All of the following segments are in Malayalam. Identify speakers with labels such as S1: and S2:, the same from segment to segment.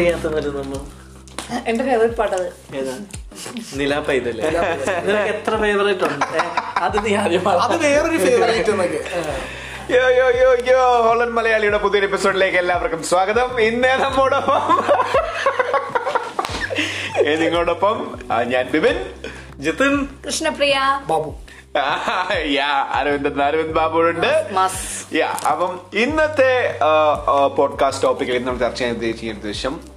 S1: ചെയ്യാത്ത മരുന്നൊന്നും
S2: എന്റെ ഫേവറേറ്റ് പാട്ടത്.
S1: ഏതാ? നിലാ പൈതല്ലേ നിനക്ക് എത്ര ഫേവറേറ്റ് ഉണ്ട്? അത് നീ ആദ്യം പറ.
S3: അത് വേറൊരു ഫേവറേറ്റ് എന്നൊക്കെ.
S4: യോ യോ യോ യോ ഹോളൻ മലയാളിയുടെ പുതിയൊരു എപ്പിസോഡിലേക്ക് എല്ലാവർക്കും സ്വാഗതം. ഇന്ന് നമ്മോടൊപ്പം ഏ, നിങ്ങളോടൊപ്പം ആ, ഞാൻ ബിബിൻ
S1: ജിതിൻ.
S2: കൃഷ്ണപ്രിയ.
S3: ബാബു.
S4: ആ, യാ അരവിന്ദ് അരവിന്ദ് ബാബുണ്ട്
S2: മസ്.
S4: യാ അപ്പം ഇന്നത്തെ പോഡ്കാസ്റ്റ് ടോപ്പിക്കിൽ ഇന്ന് നമ്മൾ ചർച്ച ചെയ്യാൻ ഉദ്ദേശിക്കുന്ന ഉദ്ദേശം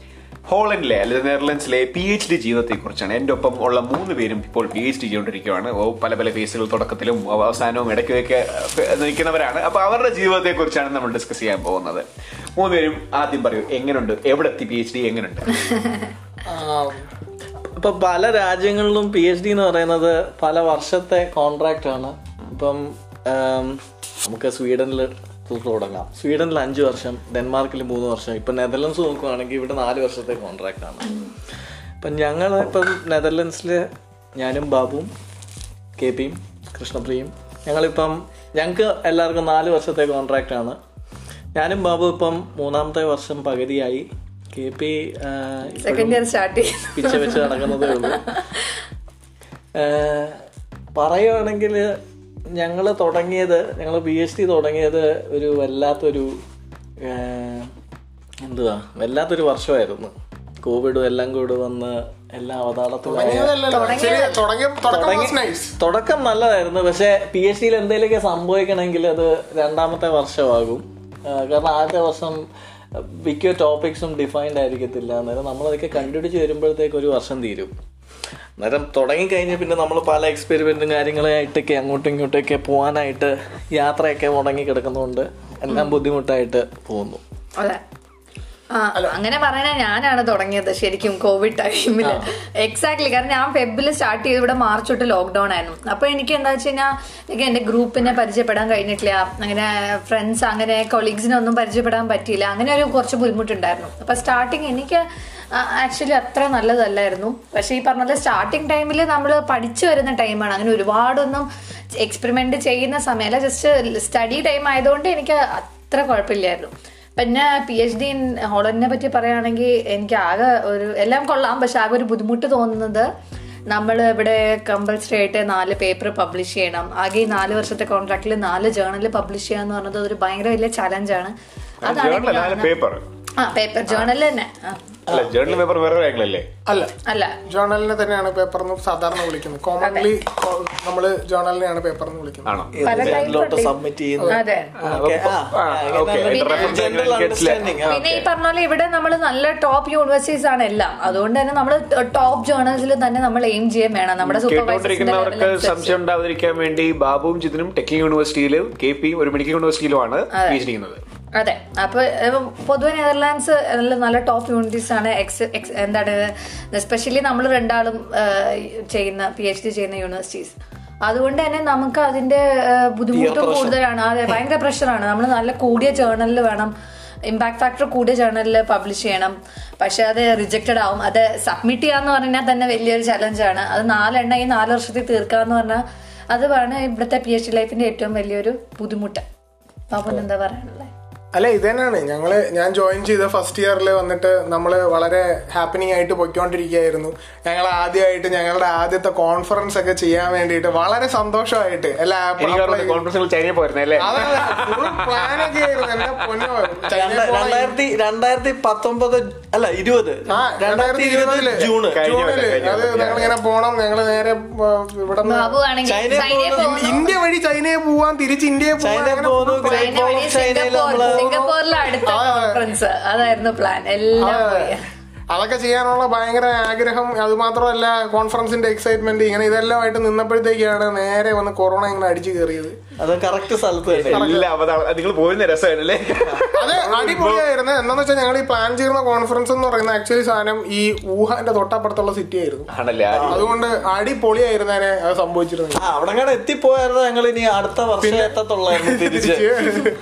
S4: ഹോളണ്ടിലെ അല്ലെങ്കിൽ നെതർലൻഡ്സിലെ പി എച്ച് ഡി ജീവിതത്തെ കുറിച്ചാണ് എന്റെ ഒപ്പം ഉള്ള മൂന്ന് പേരും ഇപ്പോൾ പി എച്ച് ഡി ചെയ്തുകൊണ്ടിരിക്കുകയാണ് പല പല ഫേസുകൾ തുടക്കത്തിലും അവസാനവും ഇടയ്ക്കൊക്കെ നിൽക്കുന്നവരാണ്. അപ്പോൾ അവരുടെ ജീവിതത്തെക്കുറിച്ചാണ് നമ്മൾ ഡിസ്കസ് ചെയ്യാൻ പോകുന്നത്. മൂന്ന് പേരും ആദ്യം പറയൂ എങ്ങനെയുണ്ട് എവിടെ എത്തി പി എച്ച് ഡി എങ്ങനെയുണ്ട്
S1: ഇപ്പൊ പല രാജ്യങ്ങളിലും പി എച്ച് ഡി എന്ന് പറയുന്നത് പല വർഷത്തെ കോൺട്രാക്റ്റ് ആണ്. ഇപ്പം നമുക്ക് സ്വീഡനിൽ തുടങ്ങാം. സ്വീഡനിൽ അഞ്ച് വർഷം ഡെൻമാർക്കിൽ മൂന്ന് വർഷം. ഇപ്പം നെതർലൻഡ്സ് നോക്കുവാണെങ്കിൽ ഇവിടെ നാല് വർഷത്തെ കോൺട്രാക്റ്റ് ആണ്. ഇപ്പം ഞങ്ങൾ ഇപ്പം നെതർലൻഡ്സിൽ ഞാനും ബാബുവും കെ പിയും കൃഷ്ണപ്രിയും ഞങ്ങളിപ്പം ഞങ്ങൾക്ക് എല്ലാവർക്കും നാല് വർഷത്തെ കോൺട്രാക്റ്റ് ആണ്. ഞാനും ബാബു ഇപ്പം മൂന്നാമത്തെ വർഷം പകുതിയായി. K P
S2: second year start
S1: പിച്ച വെച്ച് നടക്കുന്നതേ ഉള്ളൂ. പറയുകയാണെങ്കിൽ ഞങ്ങൾ തുടങ്ങിയത് ഞങ്ങൾ പി എച്ച് ഡി തുടങ്ങിയത് ഒരു വല്ലാത്തൊരു എന്തുവാ? വല്ലാത്തൊരു വർഷമായിരുന്നു. കോവിഡും എല്ലാം കൂടെ വന്ന് എല്ലാ
S3: അവതാളത്തും തുടക്കം
S1: നല്ലതായിരുന്നു. പക്ഷെ പി എച്ച് ഡിയിൽ എന്തെങ്കിലുമൊക്കെ സംഭവിക്കണമെങ്കിൽ അത് രണ്ടാമത്തെ വർഷമാകും. കാരണം ആദ്യത്തെ വർഷം മിക്ക ടോപ്പിക്സും ഡിഫൈൻഡ് ആയിരിക്കത്തില്ല. അന്നേരം നമ്മളതൊക്കെ കണ്ടുപിടിച്ച് വരുമ്പോഴത്തേക്ക് ഒരു വർഷം തീരും. അന്നേരം തുടങ്ങിക്കഴിഞ്ഞ് പിന്നെ നമ്മൾ പല എക്സ്പെരിമെന്റും കാര്യങ്ങളായിട്ടൊക്കെ അങ്ങോട്ടും ഇങ്ങോട്ടൊക്കെ പോകാനായിട്ട് യാത്രയൊക്കെ മുടങ്ങി കിടക്കുന്നതുകൊണ്ട് എല്ലാം ബുദ്ധിമുട്ടായിട്ട് പോകുന്നു.
S2: അതെ. അങ്ങനെ പറയണ ഞാനാണ് തുടങ്ങിയത് ശരിക്കും കോവിഡ് ടൈമിൽ എക്സാക്ട്ലി കാരണം ഞാൻ ഫെബിൽ സ്റ്റാർട്ട് ചെയ്ത് ഇവിടെ മാർച്ച് തൊട്ട് ലോക്ക്ഡൌൺ ആയിരുന്നു. അപ്പൊ എനിക്ക് എന്താ വെച്ച് കഴിഞ്ഞാൽ എന്റെ ഗ്രൂപ്പിനെ പരിചയപ്പെടാൻ കഴിഞ്ഞിട്ടില്ല. അങ്ങനെ ഫ്രണ്ട്സ് അങ്ങനെ കൊളീഗ്സിനെ ഒന്നും പരിചയപ്പെടാൻ പറ്റിയില്ല. അങ്ങനെ ഒരു കുറച്ച് ബുദ്ധിമുട്ടുണ്ടായിരുന്നു. അപ്പൊ സ്റ്റാർട്ടിങ് എനിക്ക് ആക്ച്വലി അത്ര നല്ലതല്ലായിരുന്നു. പക്ഷേ ഈ പറഞ്ഞ സ്റ്റാർട്ടിങ് ടൈമിൽ നമ്മൾ പഠിച്ചു വരുന്ന ടൈമാണ് അങ്ങനെ ഒരുപാടൊന്നും എക്സ്പെരിമെന്റ് ചെയ്യുന്ന സമയമല്ല. ജസ്റ്റ് സ്റ്റഡി ടൈം ആയതുകൊണ്ട് എനിക്ക് അത്ര കുഴപ്പമില്ലായിരുന്നു. പിന്നെ പി എച്ച് ഡി ഹോളണ്ടിനെ പറ്റി പറയുകയാണെങ്കിൽ എനിക്ക് ആകെ ഒരു എല്ലാം കൊള്ളാം. പക്ഷെ ആകെ ഒരു ബുദ്ധിമുട്ട് തോന്നുന്നത് നമ്മൾ ഇവിടെ കമ്പൽസറി ആയിട്ട് നാല് പേപ്പർ പബ്ലിഷ് ചെയ്യണം. ആകെ ഈ നാല് വർഷത്തെ കോൺട്രാക്റ്റിൽ നാല് ജേണൽ പബ്ലിഷ് ചെയ്യാന്ന് പറയുന്നത് ഒരു ഭയങ്കര വലിയ ചലഞ്ചാണ് അതാണ് ആ പേപ്പർ ജേണൽ തന്നെ.
S4: അല്ല ജേർണൽ പേപ്പർ വേറെ കാര്യങ്ങളല്ലേ
S3: അല്ല
S2: അല്ല.
S3: ജേർണലിനെ തന്നെയാണ് പേപ്പർ എന്ന് സാധാരണ വിളിക്കുന്നത്. കോമൺലി നമ്മൾ ജേർണലിനെയാണ് പേപ്പർ എന്ന് വിളിക്കുന്നത്
S1: സബ്മിറ്റ്
S2: പിന്നെ ഈ പറഞ്ഞ പോലെ ഇവിടെ നമ്മൾ നല്ല ടോപ്പ് യൂണിവേഴ്സിറ്റീസ് ആണ് എല്ലാം. അതുകൊണ്ട് തന്നെ നമ്മൾ ടോപ്പ് ജേർണൽസിൽ തന്നെ നമ്മൾ എയിം ചെയ്യാൻ വേണം. നമ്മുടെ
S4: കേട്ടോണ്ടിരിക്കുന്നവർക്ക് സംശയം ഉണ്ടാവാതിരിക്കാൻ വേണ്ടി ബാബുവും ജിതിനും ടെക്നിക് യൂണിവേഴ്സിറ്റിയിലും കെ പി ഒരു മെഡിക്കൽ യൂണിവേഴ്സിറ്റിയിലുമാണ് പി എച്ച് ചെയ്യുന്നത്.
S2: അതെ. അപ്പൊ പൊതുവെ നെതർലാൻഡ്സ് നല്ല നല്ല ടോപ്പ് യൂണിറ്റീസ് ആണ്. എക്സ് എക്സ് എന്താണ് എസ്പെഷ്യലി നമ്മൾ രണ്ടാളും ചെയ്യുന്ന പി എച്ച് ഡി ചെയ്യുന്ന യൂണിവേഴ്സിറ്റീസ് അതുകൊണ്ട് തന്നെ നമുക്ക് അതിന്റെ ബുദ്ധിമുട്ടും കൂടുതലാണ്. അതെ ഭയങ്കര പ്രഷറാണ് നമ്മൾ നല്ല കൂടിയ ജേർണലിൽ വേണം. ഇമ്പാക്ട് ഫാക്ടർ കൂടിയ ജേർണലിൽ പബ്ലിഷ് ചെയ്യണം. പക്ഷെ അത് റിജക്റ്റഡ് ആവും. അത് സബ്മിറ്റ് ചെയ്യാന്ന് പറഞ്ഞാൽ തന്നെ വലിയൊരു ചലഞ്ചാണ് അത് നാലെണ്ണ ഈ നാല് വർഷത്തിൽ തീർക്കാന്ന് പറഞ്ഞാൽ അതാണ് ഇവിടുത്തെ പി എച്ച് ഡി ലൈഫിന്റെ ഏറ്റവും വലിയൊരു ബുദ്ധിമുട്ട്. പാപ്പൻ എന്താ പറയാനുള്ളത്?
S3: അല്ല ഇത് തന്നെയാണ് ഞങ്ങൾ ഞാൻ ജോയിൻ ചെയ്ത ഫസ്റ്റ് ഇയറിൽ വന്നിട്ട് നമ്മൾ വളരെ ഹാപ്പനിങ് ആയിട്ട് പൊയ്ക്കൊണ്ടിരിക്കുകയായിരുന്നു. ഞങ്ങൾ ആദ്യമായിട്ട് ഞങ്ങളുടെ ആദ്യത്തെ കോൺഫറൻസ് ഒക്കെ ചെയ്യാൻ വേണ്ടിയിട്ട് വളരെ സന്തോഷമായിട്ട്. എല്ലാ.
S1: രണ്ടായിരത്തി രണ്ടായിരത്തി പത്തൊമ്പത് അല്ല ഇരുപത്.
S3: ആ,
S1: രണ്ടായിരത്തി ഇരുപത്
S3: ഇരുപതിൽ.
S1: ജൂണ്.
S4: കഴിഞ്ഞ ജൂണിൽ.
S3: അത്
S4: കൊല്ലം.
S3: ഞങ്ങളിങ്ങനെ പോണം. ഞങ്ങൾ നേരെ ഇവിടെ. ഇന്ത്യ വഴി ചൈനയെ പോവാൻ തിരിച്ച് ഇന്ത്യയെ പോവാൻ
S1: ചൈനയിൽ നമ്മൾ
S2: സിംഗപ്പൂരിലെ അടുത്ത. കോൺഫറൻസ് അതായിരുന്നു പ്ലാൻ എല്ലാം
S3: അതൊക്കെ ചെയ്യാനുള്ള ഭയങ്കര ആഗ്രഹം. അതുമാത്രമല്ല കോൺഫറൻസിന്റെ എക്സൈറ്റ്മെന്റ് ഇങ്ങനെ ഇതെല്ലാം ആയിട്ട് നിന്നപ്പോഴത്തേക്കാണ് നേരെ വന്ന് കൊറോണ ഇങ്ങനെ അടിച്ചു കയറിയത്.
S1: അത് കറക്റ്റ് സ്ഥലത്ത്
S4: നിങ്ങൾ പോയിരുന്ന രസമായിരുന്നല്ലേ
S3: അത് അടിപൊളിയായിരുന്നു. എന്താന്ന് വെച്ചാൽ ഞങ്ങൾ ഈ പ്ലാൻ ചെയ്യുന്ന കോൺഫറൻസ് എന്ന് പറയുന്ന ആക്ച്വലി സാധനം ഈ ഊഹാന്റെ തൊട്ടപ്പുറത്തുള്ള സിറ്റി ആയിരുന്നു.
S4: ആണല്ലേ
S3: അതുകൊണ്ട് അടിപൊളിയായിരുന്നേനെ അത് സംഭവിച്ചിരുന്നത്.
S1: ആ അവിടെ കൂടെ എത്തിപ്പോയായിരുന്നു ഞങ്ങൾ ഇനി അടുത്ത വർഷം എത്തത്തുള്ളായിരുന്നു തിരിച്ച്.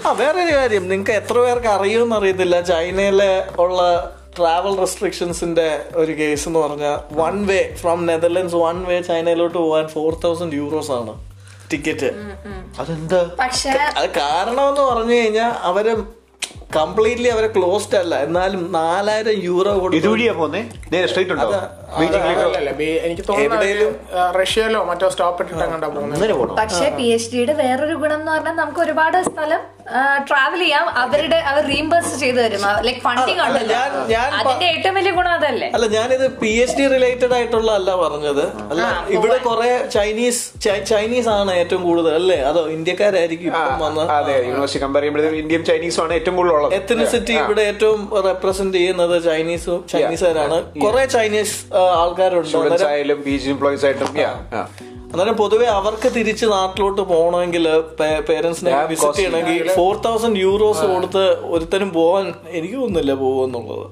S1: ആ വേറൊരു കാര്യം നിങ്ങൾക്ക് എത്ര പേർക്ക് അറിയുമെന്ന് അറിയത്തില്ല. ചൈനയിലെ ഉള്ള ട്രാവൽ റെസ്ട്രിക്ഷൻസിന്റെ ഒരു കേസ് എന്ന് പറഞ്ഞാൽ one way from Netherlands one way ചൈനയിലോട്ട് പോകാൻ ഫോർ തൗസൻഡ് യൂറോസ് ആണ് ടിക്കറ്റ് അതെന്താ?
S2: പക്ഷേ
S1: അത് കാരണം എന്ന് പറഞ്ഞു കഴിഞ്ഞാൽ അവർ കംപ്ലീറ്റ്ലി അവരെ ക്ലോസ്ഡ് അല്ല. എന്നാലും നാലായിരം യൂറോ കൊടുത്തു
S4: ഇതുവഴിയാ പോന്നെ? നേരെ സ്ട്രേറ്റ് ഉണ്ടോ?
S3: എനിക്ക് തോന്നുന്നു റഷ്യയിലോ മറ്റോ സ്റ്റോപ്പ് ഇട്ടിട്ട്
S2: പക്ഷേ പി എച്ച് ഡിയുടെ വേറൊരു ഗുണം എന്ന് പറഞ്ഞാൽ നമുക്ക് ഒരുപാട് സ്ഥലം ട്രാവൽ ചെയ്യാം. അവരുടെ അവർ റീംബേഴ്സ് ചെയ്തു തരും. ലൈക് ഫണ്ടിങ് ഉണ്ടല്ലോ. അതിന്റെ ഏറ്റവും വലിയ ഗുണം അതല്ലേ?
S1: അല്ല ഞാനിത് പി എച്ച് ഡി റിലേറ്റഡ് ആയിട്ടുള്ള അല്ല പറഞ്ഞത്. അല്ല ഇവിടെ കുറെ ചൈനീസ് ചൈനീസ് ആണ് ഏറ്റവും കൂടുതൽ അല്ലേ? അതോ ഇന്ത്യക്കാരായിരിക്കും
S4: അതെ യൂണിവേഴ്സിറ്റി കമ്പയർ ചെയ്യുമ്പോൾ ഇന്ത്യയും ചൈനീസും ആണ് ഏറ്റവും കൂടുതൽ ഉള്ളത്
S1: എത്തനിസിറ്റി ഇവിടെ ഏറ്റവും റെപ്രസെന്റ് ചെയ്യുന്നത് ചൈനീസും ചൈനീസുകാരാണ് കുറെ ചൈനീസ് ആൾക്കാരുണ്ട്.
S4: സ്റ്റുഡൻസ്
S1: അന്നേരം-
S4: ആയാലും പി ജി എംപ്ലോയീസ് ആയിട്ടും yeah, yeah.
S1: അന്നേരം പൊതുവെ അവർക്ക് തിരിച്ച് നാട്ടിലോട്ട് പോകണമെങ്കിൽ പേരൻസിനെ വിസിറ്റ് ചെയ്യണമെങ്കിൽ ഫോർ തൗസൻഡ് യൂറോസ് കൊടുത്ത് ഒരുത്തരും പോവാൻ എനിക്ക് തോന്നുന്നില്ല പോകുമെന്നുള്ളത്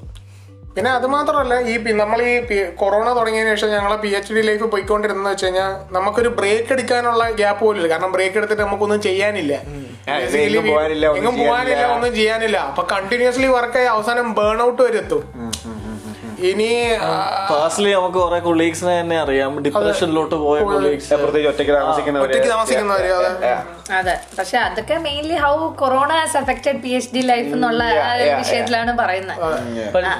S3: പിന്നെ അത് മാത്രമല്ല ഈ നമ്മൾ ഈ കൊറോണ തുടങ്ങിയതിന് ശേഷം ഞങ്ങളെ പി എച്ച് ഡി ലൈഫ് പോയിക്കൊണ്ടിരുന്നത് വെച്ച് കഴിഞ്ഞാൽ നമുക്കൊരു ബ്രേക്ക് എടുക്കാനുള്ള ഗ്യാപ്പ് പോലും ഇല്ല. കാരണം ബ്രേക്ക് എടുത്തിട്ട് നമുക്കൊന്നും ചെയ്യാനില്ല.
S4: എങ്ങും പോകാനില്ല, ഒന്നും
S3: പോകാനില്ല
S4: ചെയ്യാനില്ല.
S3: ഒന്നും ചെയ്യാനില്ല. അപ്പൊ കണ്ടിന്യൂസ്ലി വർക്ക് ആയി അവസാനം ബേൺ ഔട്ട് വരെ എത്തും. ഇനി
S1: ക്ലാസ്ലി നമുക്ക് കുറെ കൊളീഗ്സിനെ തന്നെ അറിയാം. ഡിപ്രഷനിലോട്ട് പോയ കൊളീഗ്സ്
S4: പ്രത്യേകിച്ച് ഒറ്റയ്ക്ക് താമസിക്കുന്നവര്.
S3: അതെ.
S2: പക്ഷെ അതൊക്കെ mainly how corona has affected P H D life എന്നുള്ള വിഷയത്തിലാണ് പറയുന്നത്.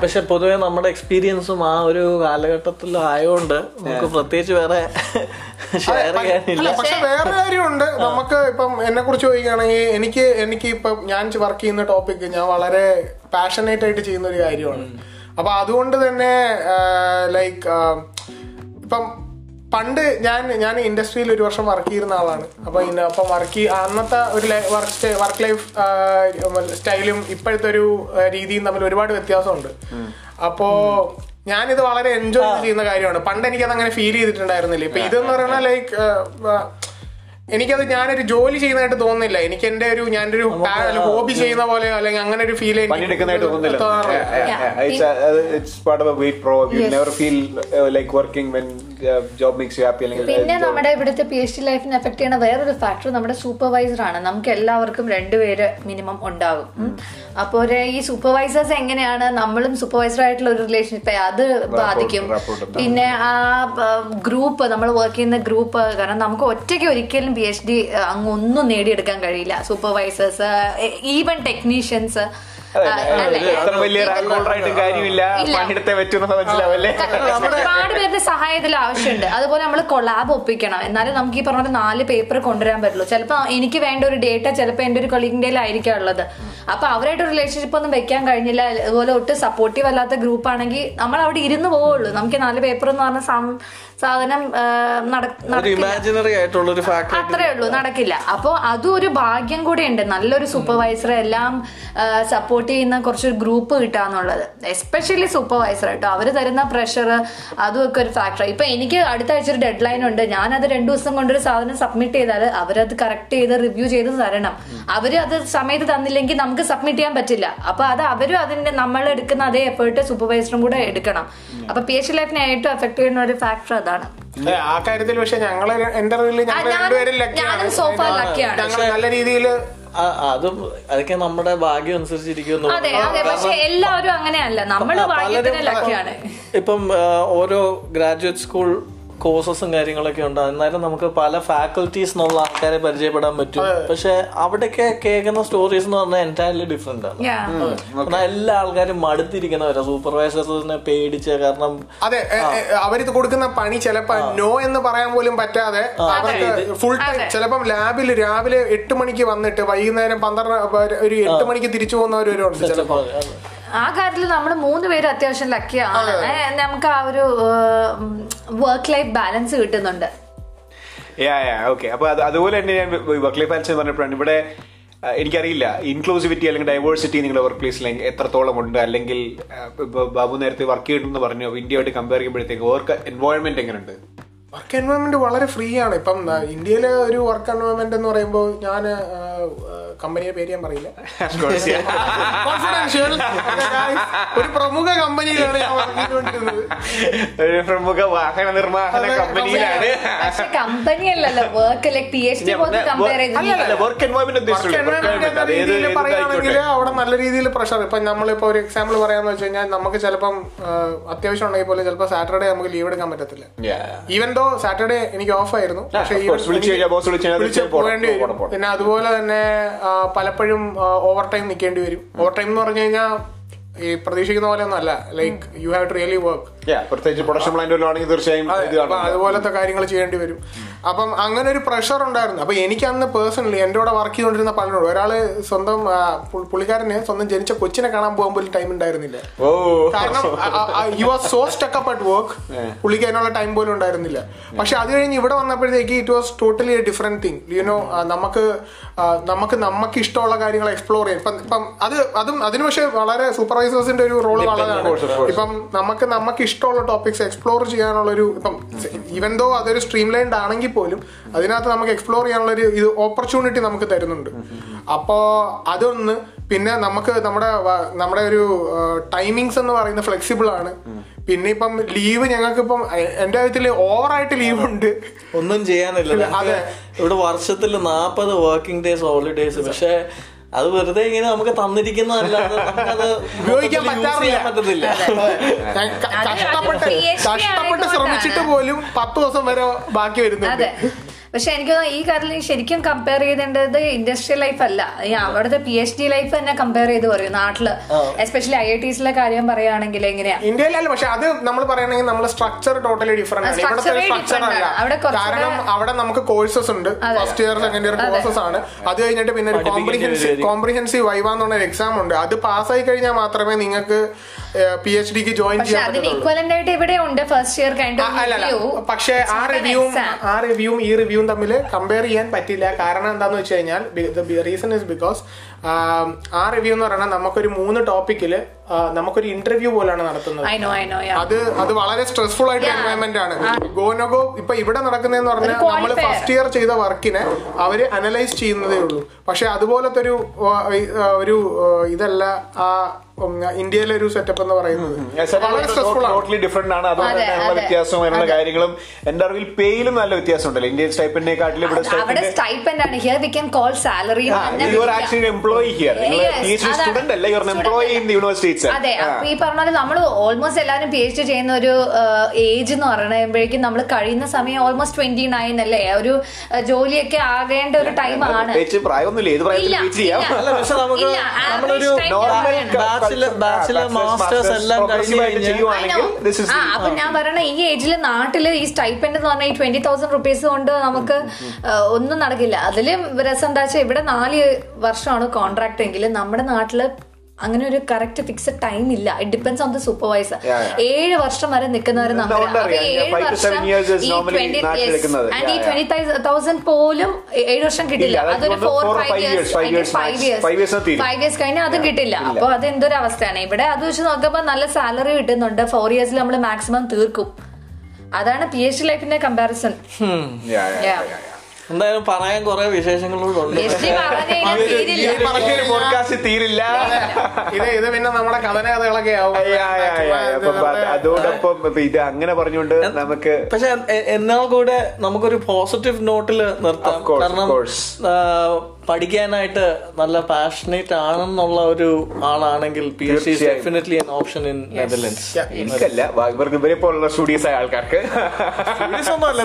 S1: പക്ഷെ പൊതുവെ നമ്മുടെ എക്സ്പീരിയൻസും ആ ഒരു കാലഘട്ടത്തിൽ ആയതുകൊണ്ട് നമുക്ക് പ്രത്യേകിച്ച് വേറെ ഷെയർ ചെയ്യാനില്ല.
S3: പക്ഷെ വേറെ കാര്യമുണ്ട്. നമുക്ക് ഇപ്പം എന്നെ കുറിച്ച് ചോദിക്കുകയാണെങ്കിൽ എനിക്ക് എനിക്ക് ഇപ്പം ഞാൻ വർക്ക് ചെയ്യുന്ന ടോപ്പിക് ഞാൻ വളരെ പാഷനേറ്റ് ആയിട്ട് ചെയ്യുന്ന ഒരു കാര്യമാണ്. അപ്പൊ അതുകൊണ്ട് തന്നെ ലൈക്ക് ഇപ്പം പണ്ട് ഞാൻ ഞാൻ ഇൻഡസ്ട്രിയിൽ ഒരു വർഷം വർക്ക് ചെയ്യുന്ന ആളാണ്. അപ്പൊ ഇന്ന- അപ്പം വർക്ക് അന്നത്തെ ഒരു വർക്ക് വർക്ക് ലൈഫ് സ്റ്റൈലും ഇപ്പോഴത്തെ ഒരു രീതിയും തമ്മിൽ ഒരുപാട് വ്യത്യാസമുണ്ട്. അപ്പോ ഞാനിത് വളരെ എൻജോയ് ചെയ്യുന്ന കാര്യമാണ്. പണ്ട് എനിക്കത് അങ്ങനെ ഫീൽ ചെയ്തിട്ടുണ്ടായിരുന്നില്ല. ഇപ്പൊ ഇതെന്ന് പറയുന്ന ലൈക്ക് എനിക്കത് ഞാനൊരു ജോലി ചെയ്യുന്നതായിട്ട് തോന്നുന്നില്ല. എനിക്ക് എന്റെ ഒരു ഞാനൊരു ഒരു ഹോബി ചെയ്യുന്ന പോലെ അല്ലെങ്കിൽ അങ്ങനെ ഒരു ഫീൽ
S4: പണിയെടുക്കുന്നതായിട്ട് തോന്നുന്നില്ല.
S2: Yeah.
S4: It's part of weight pro you never feel like working when job makes you happy അല്ലെങ്കിൽ
S2: പിന്നെ നമ്മുടെ ഇവിടുത്തെ പി എച്ച് ഡി ലൈഫിനെ എഫക്ട് ചെയ്യുന്ന വേറൊരു ഫാക്ടർ നമ്മുടെ സൂപ്പർവൈസർ ആണ്. നമുക്ക് എല്ലാവർക്കും രണ്ടുപേര് മിനിമം ഉണ്ടാകും. അപ്പോൾ ഈ സൂപ്പർവൈസേഴ്സ് എങ്ങനെയാണ്? നമ്മളും സൂപ്പർവൈസർ ആയിട്ടുള്ള ഒരു റിലേഷൻഷിപ്പ് അത് ബാധിക്കും. പിന്നെ ആ ഗ്രൂപ്പ് നമ്മൾ വർക്ക് ചെയ്യുന്ന ഗ്രൂപ്പ് കാരണം നമുക്ക് ഒറ്റയ്ക്ക് ഒരിക്കലും പി എച്ച് ഡി അങ്ങ് ഒന്നും നേടിയെടുക്കാൻ കഴിയില്ല. സൂപ്പർവൈസേഴ്സ് ഈവൻ ടെക്നീഷ്യൻസ്
S4: അത്ര വലിയ റാങ്ക് ഹോൾഡർ ആയിട്ട് കാര്യമില്ല.
S2: ഇല്ല.
S4: പണിയെടുത്തേ പറ്റുമെന്ന് മനസ്സിലാവല്ലേ?
S2: ഒരുപാട് പേരുടെ സഹായത്തിൽ ആവശ്യമുണ്ട്. അതുപോലെ നമ്മൾ കൊളാബ് ഒപ്പിക്കണം. എന്നാലും നമുക്ക് ഈ പറഞ്ഞ നാല് പേപ്പർ കൊണ്ടുവരാൻ പറ്റുള്ളൂ. ചിലപ്പോൾ എനിക്ക് വേണ്ട ഒരു ഡേറ്റ ചിലപ്പോൾ എന്റെ ഒരു കൊളീഗിന്റെ ആയിരിക്കാം ഉള്ളത്. അപ്പൊ അവരായിട്ട് റിലേഷൻഷിപ്പ് ഒന്നും വെക്കാൻ കഴിഞ്ഞില്ല. അതുപോലെ ഒട്ടും സപ്പോർട്ടീവ് അല്ലാത്ത ഗ്രൂപ്പ് ആണെങ്കിൽ നമ്മൾ അവിടെ ഇരുന്ന് പോവുള്ളൂ. നമുക്ക് നാല് പേപ്പർ എന്ന് പറഞ്ഞ സാധനം അത്രേ ഉള്ളൂ. നടക്കില്ല. അപ്പോൾ അതും ഒരു ഭാഗ്യം കൂടെ ഉണ്ട് നല്ലൊരു സൂപ്പർവൈസർ എല്ലാം സപ്പോർട്ട് ചെയ്യുന്ന കുറച്ച് ഗ്രൂപ്പ് കിട്ടാന്നുള്ളത് എസ്പെഷ്യലി സൂപ്പർവൈസർ കേട്ടോ അവർ തരുന്ന പ്രഷർ അതും ഒക്കെ ഒരു ഫാക്ടർ ഇപ്പൊ എനിക്ക് അടുത്ത ആഴ്ച ഒരു ഡെഡ് ലൈൻ ഉണ്ട്. ഞാൻ അത് രണ്ടു ദിവസം കൊണ്ടൊരു സാധനം സബ്മിറ്റ് ചെയ്താൽ അവരത് കറക്റ്റ് ചെയ്ത് റിവ്യൂ ചെയ്ത് തരണം. അവർ അത് സമയത്ത് തന്നില്ലെങ്കിൽ നമുക്ക് സബ്മിറ്റ് ചെയ്യാൻ പറ്റില്ല. അപ്പൊ അത് അവരും അതിന്റെ നമ്മൾ എടുക്കുന്ന അതേ എഫേർട്ട് സൂപ്പർവൈസറും കൂടെ എടുക്കണം. അപ്പൊ പി എച്ച് ലൈഫിനെ ഏറ്റവും എഫക്ട് ചെയ്യുന്ന ഒരു ഫാക്ടർ അതാണ്.
S3: ആ കാര്യത്തിൽ പക്ഷെ ഞങ്ങൾ എന്റെ ഞങ്ങൾ
S2: ഞാനും-
S3: രണ്ടുപേരും ലക്കിയാണ്. ഞങ്ങൾ നല്ല രീതിയിൽ
S1: അതും അതൊക്കെ നമ്മുടെ ഭാഗ്യം അനുസരിച്ചിരിക്കുന്നു.
S2: അതെ അതെ പക്ഷെ എല്ലാവരും അങ്ങനെയല്ല. നമ്മൾ ഭാഗ്യത്തിന് ലക്കിയാണ്
S1: ഇപ്പം ഓരോ ഗ്രാജുവേറ്റ് സ്കൂൾ കോഴ്സസും കാര്യങ്ങളൊക്കെ ഉണ്ട്. എന്നാലും നമുക്ക് പല ഫാക്കൽറ്റീസ് എന്നുള്ള ആൾക്കാരെ പരിചയപ്പെടാൻ പറ്റും. പക്ഷെ അവിടെയൊക്കെ കേൾക്കുന്ന സ്റ്റോറീസ് എന്ന് പറഞ്ഞാൽ എന്റയർലി ഡിഫറെന്റ് ആണ്. കാരണം എല്ലാ ആൾക്കാരും മടുത്തിരിക്കുന്നവരാ. സൂപ്പർവൈസേഴ്സിനെ പേടിച്ച് കാരണം
S3: അതെ അവരിത് കൊടുക്കുന്ന പണി ചിലപ്പോ നോ എന്ന് പറയാൻ പോലും പറ്റാതെ ഫുൾ ടൈം ചിലപ്പം ലാബിൽ രാവിലെ എട്ട് മണിക്ക് വന്നിട്ട് വൈകുന്നേരം പന്ത്രണ്ട് ഒരു എട്ട് മണിക്ക് തിരിച്ചു പോകുന്നവരുണ്ട് ചിലപ്പോ
S2: ആ കാര്യത്തിൽ നമ്മൾ മൂന്ന് പേര് അത്യാവശ്യം ലക്കിയാണ് നമുക്ക് ആ ഒരു വർക്ക് ലൈഫ് ബാലൻസ് കിട്ടുന്നുണ്ട്.
S4: യാ യാ ഓക്കെ അപ്പൊ അതുപോലെ തന്നെ ഞാൻ വർക്ക് ലൈഫ് ബാലൻസ് പറഞ്ഞപ്പോഴാണ് ഇവിടെ എനിക്കറിയില്ല ഇൻക്ലൂസിവിറ്റി അല്ലെങ്കിൽ ഡൈവേഴ്സിറ്റി നിങ്ങളുടെ വർക്ക് പ്ലേസിൽ എത്രത്തോളം ഉണ്ട്? അല്ലെങ്കിൽ ബാബു നേരത്തെ വർക്ക് ചെയ്യണമെന്ന് പറഞ്ഞു? ഇന്ത്യയായിട്ട് കമ്പയർ ചെയ്യുമ്പോഴത്തേക്ക് വർക്ക് എൻവയോൺമെന്റ് എങ്ങനെയുണ്ട്
S3: വർക്ക് എൻവയോൺമെന്റ് വളരെ ഫ്രീ ആണ്. ഇപ്പം ഇന്ത്യയിലെ ഒരു വർക്ക് എൻവയോൺമെന്റ് എന്ന് പറയുമ്പോൾ ഞാൻ കമ്പനിയുടെ പേര് ഞാൻ പറയില്ല. കോൺഫിഡൻഷ്യൽ ഒരു പ്രമുഖ കമ്പനിയിലാണ് ഞാൻ വർക്ക്
S4: ഒരു പ്രമുഖ വാഹന നിർമ്മാണ കമ്പനിയിലാണ്.
S2: പക്ഷെ കമ്പനി അല്ലല്ലോ work like P H D പോലും കമ്പയർ ചെയ്ത്
S4: വർക്ക് എൻവയോൺമെന്റ്
S3: പറയുകയാണെങ്കിൽ അവിടെ നല്ല രീതിയിൽ പ്രഷർ ഇപ്പൊ നമ്മളിപ്പോ ഒരു എക്സാമ്പിൾ പറയാന്ന് വെച്ച് കഴിഞ്ഞാൽ നമുക്ക് ചിലപ്പം അത്യാവശ്യം ഉണ്ടെങ്കിൽ പോലും ചിലപ്പോൾ സാറ്റർഡേ നമുക്ക് ലീവ് എടുക്കാൻ പറ്റത്തില്ല. ഈവൻ ദോ സാറ്റർഡേ എനിക്ക് ഓഫ് ആയിരുന്നു പക്ഷേ പോകേണ്ടി വരും. പിന്നെ അതുപോലെ തന്നെ പലപ്പോഴും ഓവർ ടൈം നിൽക്കേണ്ടി വരും. ഓവർ ടൈം എന്ന് പറഞ്ഞു കഴിഞ്ഞാൽ ഈ പ്രതീക്ഷിക്കുന്ന പോലെ ഒന്നല്ല like you have to really work
S4: പ്രത്യേകിച്ച് പ്രൊഡക്ഷൻ പ്ലാന്റ് ആണെങ്കിൽ തീർച്ചയായും
S3: അതുപോലത്തെ കാര്യങ്ങൾ ചെയ്യേണ്ടി വരും. അപ്പം അങ്ങനെ ഒരു പ്രഷർ ഉണ്ടായിരുന്നു. അപ്പൊ എനിക്ക് അന്ന് പേഴ്സണലി എന്റെ കൂടെ വർക്ക് ചെയ്തുകൊണ്ടിരുന്ന പലരോട് ഒരാൾ സ്വന്തം പുള്ളിക്കാരന് സ്വന്തം ജനിച്ച കൊച്ചിനെ കാണാൻ പോകാൻ പോലും ടൈം ഉണ്ടായിരുന്നില്ല. കാരണം he was so stuck up at work പുള്ളിക്ക് അതിനുള്ള ടൈം പോലും ഉണ്ടായിരുന്നില്ല. പക്ഷെ അത് കഴിഞ്ഞ് ഇവിടെ വന്നപ്പോഴത്തേക്ക് it was totally a different thing you know നമുക്ക് നമുക്ക് നമുക്ക് ഇഷ്ടമുള്ള കാര്യങ്ങൾ എക്സ്പ്ലോർ ചെയ്യാം ഇപ്പം ഇപ്പം അത് അതും അതിന് പക്ഷേ വളരെ സൂപ്പർവൈസേഴ്സിന്റെ ഒരു റോൾ വളരെയാണ് ഇപ്പം നമുക്ക് നമുക്ക് ഇഷ്ടമുള്ള ടോപ്പിക്സ് എക്സ്പ്ലോർ ചെയ്യാനുള്ളൊരു ഇപ്പം ഈവൻ ദോ അതൊരു സ്ട്രീം ലൈൻഡ് ആണെങ്കിൽ പോലും അതിനകത്ത് നമുക്ക് എക്സ്പ്ലോർ ചെയ്യാനുള്ളൊരു ഇത് ഓപ്പർച്യൂണിറ്റി നമുക്ക് തരുന്നുണ്ട്. അപ്പോൾ അതൊന്ന് പിന്നെ നമുക്ക് നമ്മുടെ നമ്മുടെ ഒരു ടൈമിങ്സ് എന്ന് പറയുന്നത് ഫ്ലെക്സിബിൾ ആണ്. പിന്നെ ഇപ്പം ലീവ് ഞങ്ങൾക്ക് ഇപ്പം എന്റെ കാര്യത്തിൽ ഓവറായിട്ട് ലീവ് ഉണ്ട്.
S1: ഒന്നും ചെയ്യാനില്ല
S3: അതെ.
S1: ഇവിടെ വർഷത്തിൽ നാപ്പത് വർക്കിംഗ് ഡേയ്സ് ഹോളിഡേയ്സ് പക്ഷെ അത് വെറുതെ ഇങ്ങനെ നമുക്ക് തന്നിരിക്കുന്നതല്ല.
S3: ഉപയോഗിക്കാൻ.
S1: പറ്റത്തില്ല.
S3: കഷ്ടപ്പെട്ട് കഷ്ടപ്പെട്ട് ശ്രമിച്ചിട്ട് പോലും പത്ത് ദിവസം വരെ ബാക്കി വരുന്നുണ്ട്.
S2: പക്ഷെ എനിക്ക് തോന്നുന്നു ഈ കാര്യത്തിൽ ശരിക്കും കമ്പയർ ചെയ്തേണ്ടത് ഇൻഡസ്ട്രിയൽ ലൈഫ് അല്ല. അവിടുത്തെ പി എച്ച് ഡി ലൈഫ് തന്നെ കമ്പയർ ചെയ്ത് പറയും നാട്ടിൽ. എസ്പെഷ്യലി ഐ ഐ ടിസിലെ കാര്യം പറയുകയാണെങ്കിൽ എങ്ങനെയാ?
S3: ഇന്ത്യയിലല്ല പക്ഷെ അത് നമ്മൾ പറയണെങ്കിൽ നമ്മുടെ സ്ട്രക്ചർ ടോട്ടലി ഡിഫറെന്റ് ആണ്. കാരണം അവിടെ നമുക്ക് കോഴ്സസ് ഉണ്ട്. First year second year courses ആണ്. അത് കഴിഞ്ഞിട്ട് പിന്നെ ഒരു കോംപ്രിഹെൻസീവ്. കോംപ്രിഹെൻസീവ് വൈവ എന്നുള്ള ഒരു എക്സാം ഉണ്ട്. അത് പാസ്സായി കഴിഞ്ഞാൽ മാത്രമേ നിങ്ങൾക്ക് പി എച്ച് ഡിക്ക് ജോയിൻ ചെയ്യാൻ
S2: ഇവിടെ ഉണ്ട് ഫസ്റ്റ് ഇയർ
S3: പക്ഷേ ആ റിവ്യൂവും ആ റിവ്യൂവും ഈ റിവ്യൂവും തമ്മിൽ കമ്പയർ ചെയ്യാൻ പറ്റില്ല. കാരണം എന്താന്ന് വെച്ച് കഴിഞ്ഞാൽ റീസൺ ഇസ് ബിക്കോസ് ആ റിവ്യൂ എന്ന് പറഞ്ഞാൽ നമുക്കൊരു മൂന്ന് ടോപ്പിക്കിൽ നമുക്കൊരു ഇന്റർവ്യൂ പോലാണ് നടത്തുന്നത്.
S2: ഐ നോ ഐ നോ
S3: അത് അത് വളരെ സ്ട്രെസ്ഫുൾ ആയിട്ട് എൻവയോൺമെന്റ് ആണ്. ഗോനോഗോ ഇപ്പൊ ഇവിടെ നടക്കുന്നതെന്ന് പറഞ്ഞാൽ നമ്മൾ ഫസ്റ്റ് ഇയർ ചെയ്ത വർക്കിനെ അവർ അനലൈസ് ചെയ്യുന്നതേ ഉള്ളൂ. പക്ഷെ അതുപോലത്തെ ഒരു ഒരു ഇതല്ല ആ ഇന്ത്യയിലെ ഒരു സെറ്റപ്പ് എന്ന് പറയുന്നത്. വളരെ സ്ട്രെസ്ഫുൾ ആണ്.
S4: ടോട്ടലി ഡിഫറെന്റ് ആണ്. അതുകൊണ്ട്
S2: അതെ.
S4: വ്യത്യാസവും അതിനുള്ള കാര്യങ്ങളും എന്റെ അറിവിൽ പേയിലും നല്ല വ്യത്യാസം ഉണ്ടല്ലോ ഇന്ത്യൻ കാട്ടിൽ ഇവിടെ സ്റ്റൈപ്പിന്റെ എംപ്ലോയി ഹിയർ നിങ്ങൾ പി എച്ച് ഡി സ്റ്റുഡന്റ് അല്ല? You are
S2: Student
S4: employee in
S2: അല്ല.
S4: യൂണിവേഴ്സിറ്റി ഇറ്റ്സെൽഫ്
S2: അതെ അപ്പൊ ഈ പറഞ്ഞ നമ്മൾ ഓൾമോസ്റ്റ് എല്ലാവരും പി എച്ച് ഡി ചെയ്യുന്ന ഒരു ഏജ് എന്ന് പറയുമ്പോഴേക്കും നമ്മൾ കഴിയുന്ന സമയം ഓൾമോസ്റ്റ് ട്വന്റി നയൻ അല്ലേ? ഒരു ജോലിയൊക്കെ ആകേണ്ട ഒരു ടൈം ആണ്.
S4: പ്രായമൊന്നുമില്ല. ഏത് പ്രായത്തിൽ
S2: ഇല്ല,
S4: ചെയ്യാം.
S1: അല്ല പക്ഷെ നമുക്ക് നമ്മളൊരു
S4: നോർമൽ.
S1: ബാച്ചിലർ ബാച്ചിലർ മാസ്റ്റേഴ്സ് എല്ലാം
S2: അപ്പൊ ഞാൻ പറയണ ഈ ഏജിൽ നാട്ടിൽ ഈ സ്റ്റൈപ്പൻഡ് എന്ന് പറഞ്ഞാൽ ഈ ട്വന്റി തൗസൻഡ് റുപ്പീസ് കൊണ്ട് നമുക്ക് ഒന്നും നടക്കില്ല. അതിലും രസം എന്താ വെച്ചാൽ ഇവിടെ നാല് വർഷമാണ് കോൺട്രാക്ട് എങ്കിൽ നമ്മുടെ നാട്ടിൽ അങ്ങനെ ഒരു കറക്റ്റ് ഫിക്സഡ് ടൈം ഇല്ല. It depends on the supervisor. ഏഴ് വർഷം വരെ നിൽക്കുന്നവർ. ആൻഡ് ഈ ട്വന്റി തൗസൻഡ് പോലും ഏഴ് വർഷം കിട്ടില്ല. അതൊരു four five years five years five years കഴിഞ്ഞാൽ അതും കിട്ടില്ല. അപ്പൊ അത് എന്തൊരു അവസ്ഥയാണ്? ഇവിടെ അത് വെച്ച് നോക്കുമ്പോൾ നല്ല സാലറി കിട്ടുന്നുണ്ട്. ഫോർ ഇയേഴ്സിൽ നമ്മൾ മാക്സിമം തീർക്കും. അതാണ് പി എച്ച് ഡി ലൈഫിന്റെ കമ്പാരിസൺ
S1: എന്തായാലും പറയാൻ കുറെ
S4: വിശേഷങ്ങളോടുണ്ട് പോഡ്കാസ്റ്റ് തീരില്ല.
S3: ഇത് ഇത് പിന്നെ നമ്മുടെ കഥനകഥകളൊക്കെ ആവും.
S4: Yeah, yeah, yeah. അപ്പൊ അത് അതോടൊപ്പം ഇത് അങ്ങനെ പറഞ്ഞുകൊണ്ട് നമുക്ക്
S1: പക്ഷെ എന്നാൽ കൂടെ നമുക്കൊരു പോസിറ്റീവ് നോട്ടിൽ നിർത്താം.
S4: Of
S1: കാരണം പഠിക്കാനായിട്ട് നല്ല പാഷനേറ്റ് ആണെന്നുള്ള ഒരു ആളാണെങ്കിൽ P H D. Definitely an option in Netherlands
S4: എനിക്കല്ല. വാഗ്ബർഗ് ഇവരെ പോലുള്ള സ്റ്റുഡിയോസ് ആയ ആൾക്കാർക്ക്.
S3: സ്റ്റുഡിയോസ് അല്ല.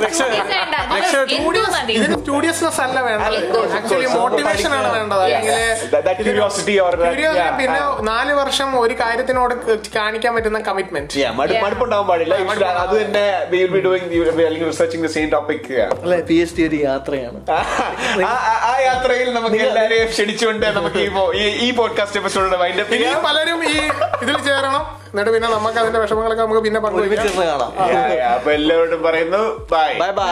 S3: വേണ്ടത്. ആക്ച്വലി മോട്ടിവേഷൻ ആണ് വേണ്ടത്. അല്ലെങ്കിൽ പിന്നെ. നാല് വർഷം ഒരു കാര്യത്തിനോട് കാണിക്കാൻ പറ്റുന്ന കമ്മിറ്റ്മെന്റ്
S4: മടുപ്പുണ്ടാവാൻ പാടില്ല. അത് തന്നെ റിസർച്ചിങ് ദ സെയിം ടോപ്പിക്
S1: അല്ലെ പി എച്ച് ഡി ഒരു യാത്രയാണ്.
S4: ആ യാത്രയിൽ നമുക്ക് എല്ലാരെയും ക്ഷണിച്ചുകൊണ്ട് നമുക്ക് ഈ പോഡ്കാസ്റ്റ് എപ്പിസോഡിന്റെ വൈൻഡപ്പ്
S3: ഇനി
S4: ചെയ്യാം.
S3: പലരും ഈ ഇതിൽ ചേരണം. എന്നിട്ട് പിന്നെ നമുക്ക് അതിന്റെ വിഷമങ്ങളൊക്കെ നമുക്ക് പിന്നെ
S4: പറഞ്ഞു. അപ്പൊ എല്ലാവരോടും പറയുന്നു
S1: ബൈ ബൈ
S2: ബൈ